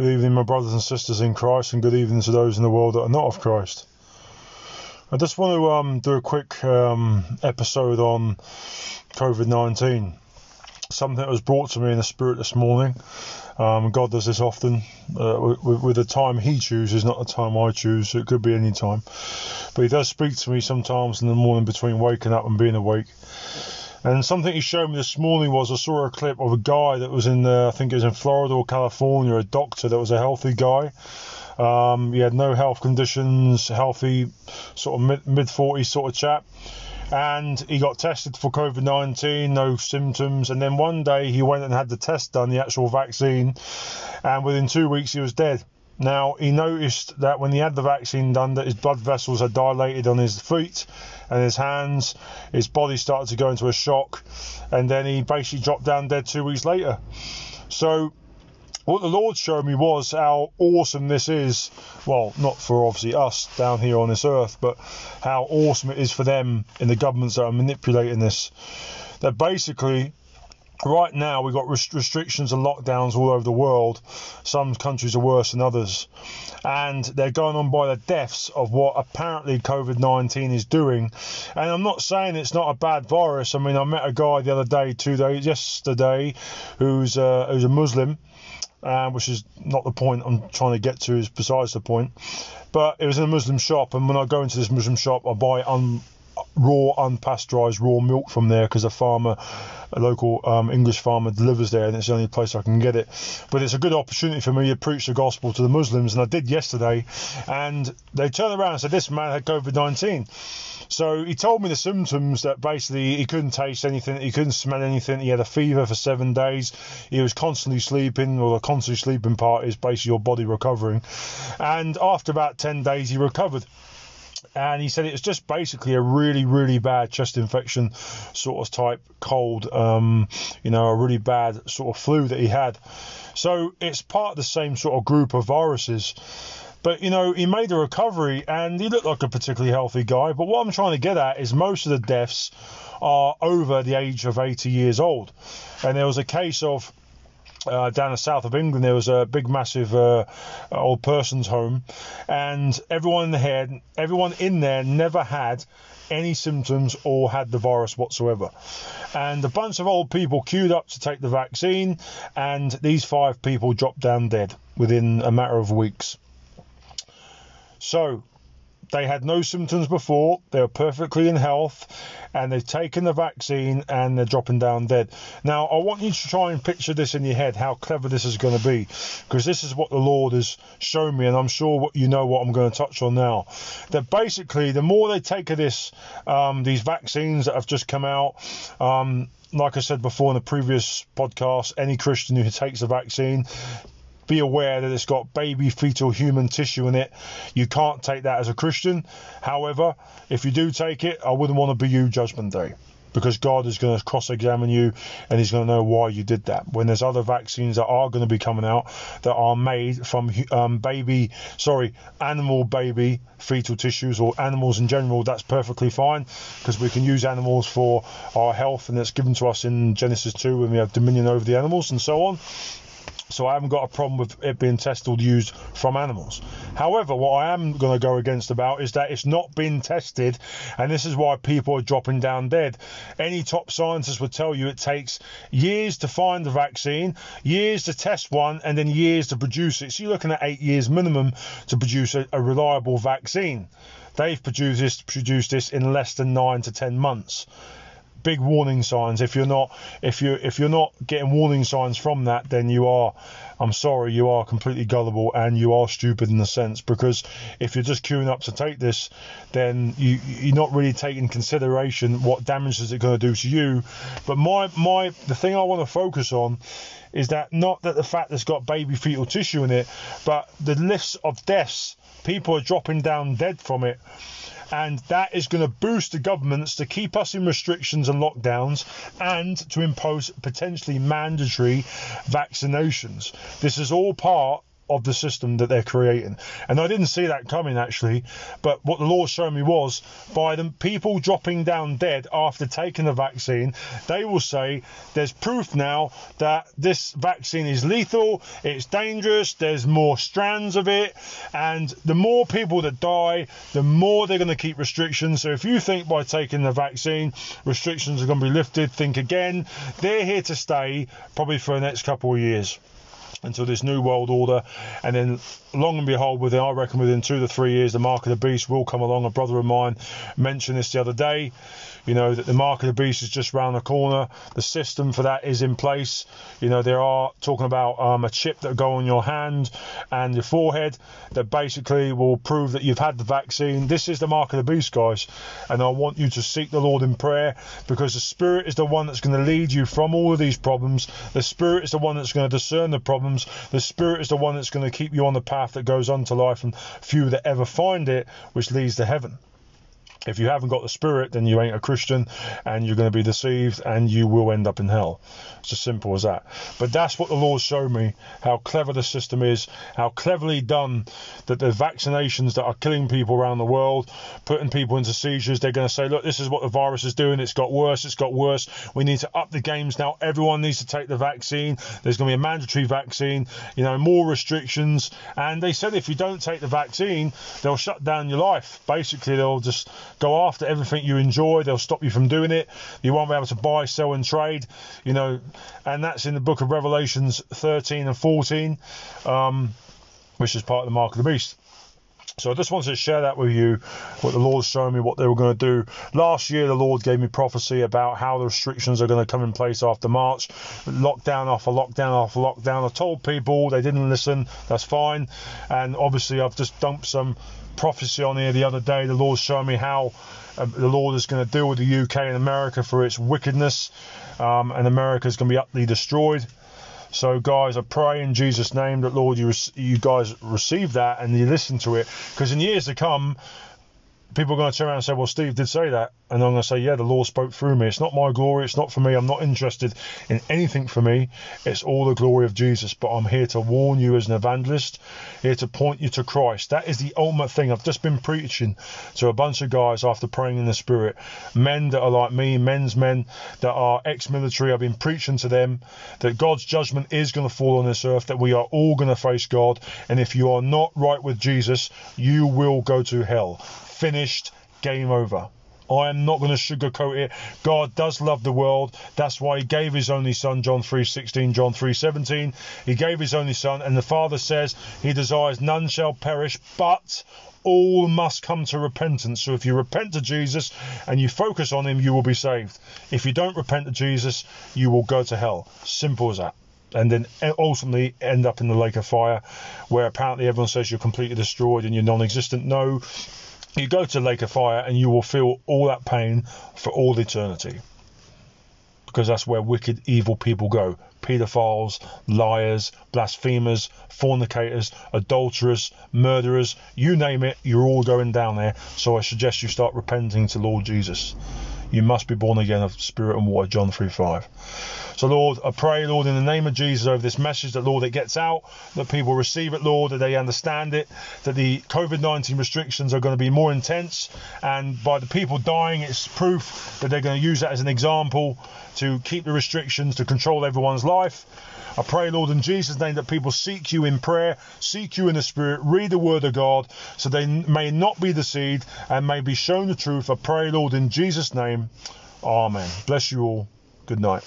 Good evening, my brothers and sisters in Christ, and good evening to those in the world that are not of Christ. I just want to um, do a quick um, episode on COVID 19. Something that was brought to me in the spirit this morning. Um, God does this often uh, with, with the time He chooses, not the time I choose. So it could be any time. But He does speak to me sometimes in the morning between waking up and being awake. And something he showed me this morning was I saw a clip of a guy that was in, uh, I think it was in Florida or California, a doctor that was a healthy guy. Um, he had no health conditions, healthy, sort of mid 40s sort of chap. And he got tested for COVID 19, no symptoms. And then one day he went and had the test done, the actual vaccine. And within two weeks he was dead. Now, he noticed that when he had the vaccine done, that his blood vessels had dilated on his feet and his hands. His body started to go into a shock, and then he basically dropped down dead two weeks later. So, what the Lord showed me was how awesome this is. Well, not for obviously us down here on this earth, but how awesome it is for them in the governments that are manipulating this. That basically right now we've got restrictions and lockdowns all over the world. Some countries are worse than others, and they're going on by the deaths of what apparently COVID 19 is doing. And I'm not saying it's not a bad virus. I mean, I met a guy the other day, two days yesterday, who's uh, who's a Muslim. Uh, which is not the point I'm trying to get to, is besides the point. But it was in a Muslim shop, and when I go into this Muslim shop, I buy un- raw, unpasteurized raw milk from there because a farmer a local um, English farmer delivers there, and it's the only place I can get it. But it's a good opportunity for me to preach the gospel to the Muslims, and I did yesterday. And they turned around and said, This man had COVID 19. So he told me the symptoms that basically he couldn't taste anything, he couldn't smell anything, he had a fever for seven days, he was constantly sleeping, or the constantly sleeping part is basically your body recovering. And after about 10 days, he recovered and he said it was just basically a really, really bad chest infection, sort of type cold, um, you know, a really bad sort of flu that he had. So it's part of the same sort of group of viruses. But you know, he made a recovery and he looked like a particularly healthy guy. But what I'm trying to get at is most of the deaths are over the age of 80 years old. And there was a case of uh, down the south of England, there was a big, massive uh, old person's home, and everyone in the head, everyone in there never had any symptoms or had the virus whatsoever. And a bunch of old people queued up to take the vaccine, and these five people dropped down dead within a matter of weeks. So they had no symptoms before, they were perfectly in health, and they've taken the vaccine and they're dropping down dead. Now, I want you to try and picture this in your head, how clever this is going to be, because this is what the Lord has shown me, and I'm sure you know what I'm going to touch on now. That basically, the more they take of this, um, these vaccines that have just come out, um, like I said before in the previous podcast, any Christian who takes the vaccine be aware that it's got baby fetal human tissue in it. You can't take that as a Christian. However, if you do take it, I wouldn't want to be you judgment day because God is going to cross examine you and He's going to know why you did that. When there's other vaccines that are going to be coming out that are made from um, baby, sorry, animal baby fetal tissues or animals in general, that's perfectly fine because we can use animals for our health and it's given to us in Genesis 2 when we have dominion over the animals and so on. So I haven't got a problem with it being tested used from animals. However, what I am going to go against about is that it's not been tested, and this is why people are dropping down dead. Any top scientist would tell you it takes years to find the vaccine, years to test one, and then years to produce it. So you're looking at eight years minimum to produce a, a reliable vaccine. They've produced this, produced this in less than nine to ten months big warning signs. If you're not if you if you're not getting warning signs from that, then you are I'm sorry, you are completely gullible and you are stupid in a sense because if you're just queuing up to take this, then you you're not really taking consideration what damage is it going to do to you. But my my the thing I want to focus on is that not that the fact that it's got baby fetal tissue in it, but the lists of deaths. People are dropping down dead from it and that is going to boost the governments to keep us in restrictions and lockdowns and to impose potentially mandatory vaccinations. This is all part of the system that they're creating. And I didn't see that coming actually, but what the Lord showed me was by the people dropping down dead after taking the vaccine, they will say there's proof now that this vaccine is lethal, it's dangerous, there's more strands of it, and the more people that die, the more they're going to keep restrictions. So if you think by taking the vaccine, restrictions are going to be lifted, think again. They're here to stay probably for the next couple of years until this new world order. And then, long and behold, within I reckon within two to three years, the mark of the beast will come along. A brother of mine mentioned this the other day. You know that the mark of the beast is just round the corner. The system for that is in place. You know there are talking about um, a chip that go on your hand and your forehead that basically will prove that you've had the vaccine. This is the mark of the beast, guys. And I want you to seek the Lord in prayer because the Spirit is the one that's going to lead you from all of these problems. The Spirit is the one that's going to discern the problems. The Spirit is the one that's going to keep you on the path that goes on to life, and few that ever find it, which leads to heaven. If you haven't got the Spirit, then you ain't a Christian and you're going to be deceived and you will end up in hell. It's as simple as that. But that's what the Lord showed me how clever the system is, how cleverly done that the vaccinations that are killing people around the world, putting people into seizures, they're going to say, look, this is what the virus is doing. It's got worse. It's got worse. We need to up the games now. Everyone needs to take the vaccine. There's going to be a mandatory vaccine, you know, more restrictions. And they said if you don't take the vaccine, they'll shut down your life. Basically, they'll just go after everything you enjoy. They'll stop you from doing it. You won't be able to buy, sell, and trade. You know, and that's in the book of Revelations 13 and 14, um, which is part of the mark of the beast. So I just wanted to share that with you, what the Lord's showing me, what they were going to do. Last year, the Lord gave me prophecy about how the restrictions are going to come in place after March. Lockdown after lockdown after lockdown. I told people they didn't listen. That's fine. And obviously, I've just dumped some prophecy on here the other day. The Lord's showing me how uh, the Lord is going to deal with the UK and America for its wickedness, um, and America is going to be utterly destroyed. So, guys, I pray in Jesus' name that Lord, you you guys receive that and you listen to it, because in years to come, people are going to turn around and say, "Well, Steve did say that," and I'm going to say, "Yeah, the Lord spoke through me. It's not my glory. It's not for me. I'm not interested in anything for me. It's all the glory of Jesus. But I'm here to warn you as an evangelist, here to point you to Christ. That is the ultimate thing. I've just been preaching to a bunch of guys after praying in the Spirit, men that are like me, men's men that are ex-military. I've been preaching to them that God's judgment is going to fall on this earth. That we are all going to face God, and if you are not right with Jesus, you will go to hell." Finished, game over. I am not going to sugarcoat it. God does love the world. That's why he gave his only son, John 3:16, John 3:17. He gave his only son, and the Father says he desires none shall perish, but all must come to repentance. So if you repent to Jesus and you focus on him, you will be saved. If you don't repent to Jesus, you will go to hell. Simple as that and then uh, ultimately end up in the lake of fire, where apparently everyone says you're completely destroyed and you're non-existent. No, you go to Lake of Fire and you will feel all that pain for all eternity. Because that's where wicked, evil people go. Pedophiles, liars, blasphemers, fornicators, adulterers, murderers, you name it, you're all going down there. So I suggest you start repenting to Lord Jesus. You must be born again of spirit and water, John 3 5. So, Lord, I pray, Lord, in the name of Jesus over this message that, Lord, it gets out, that people receive it, Lord, that they understand it, that the COVID 19 restrictions are going to be more intense. And by the people dying, it's proof that they're going to use that as an example to keep the restrictions, to control everyone's life. I pray, Lord, in Jesus' name, that people seek you in prayer, seek you in the Spirit, read the Word of God, so they may not be deceived and may be shown the truth. I pray, Lord, in Jesus' name. Amen. Bless you all. Good night.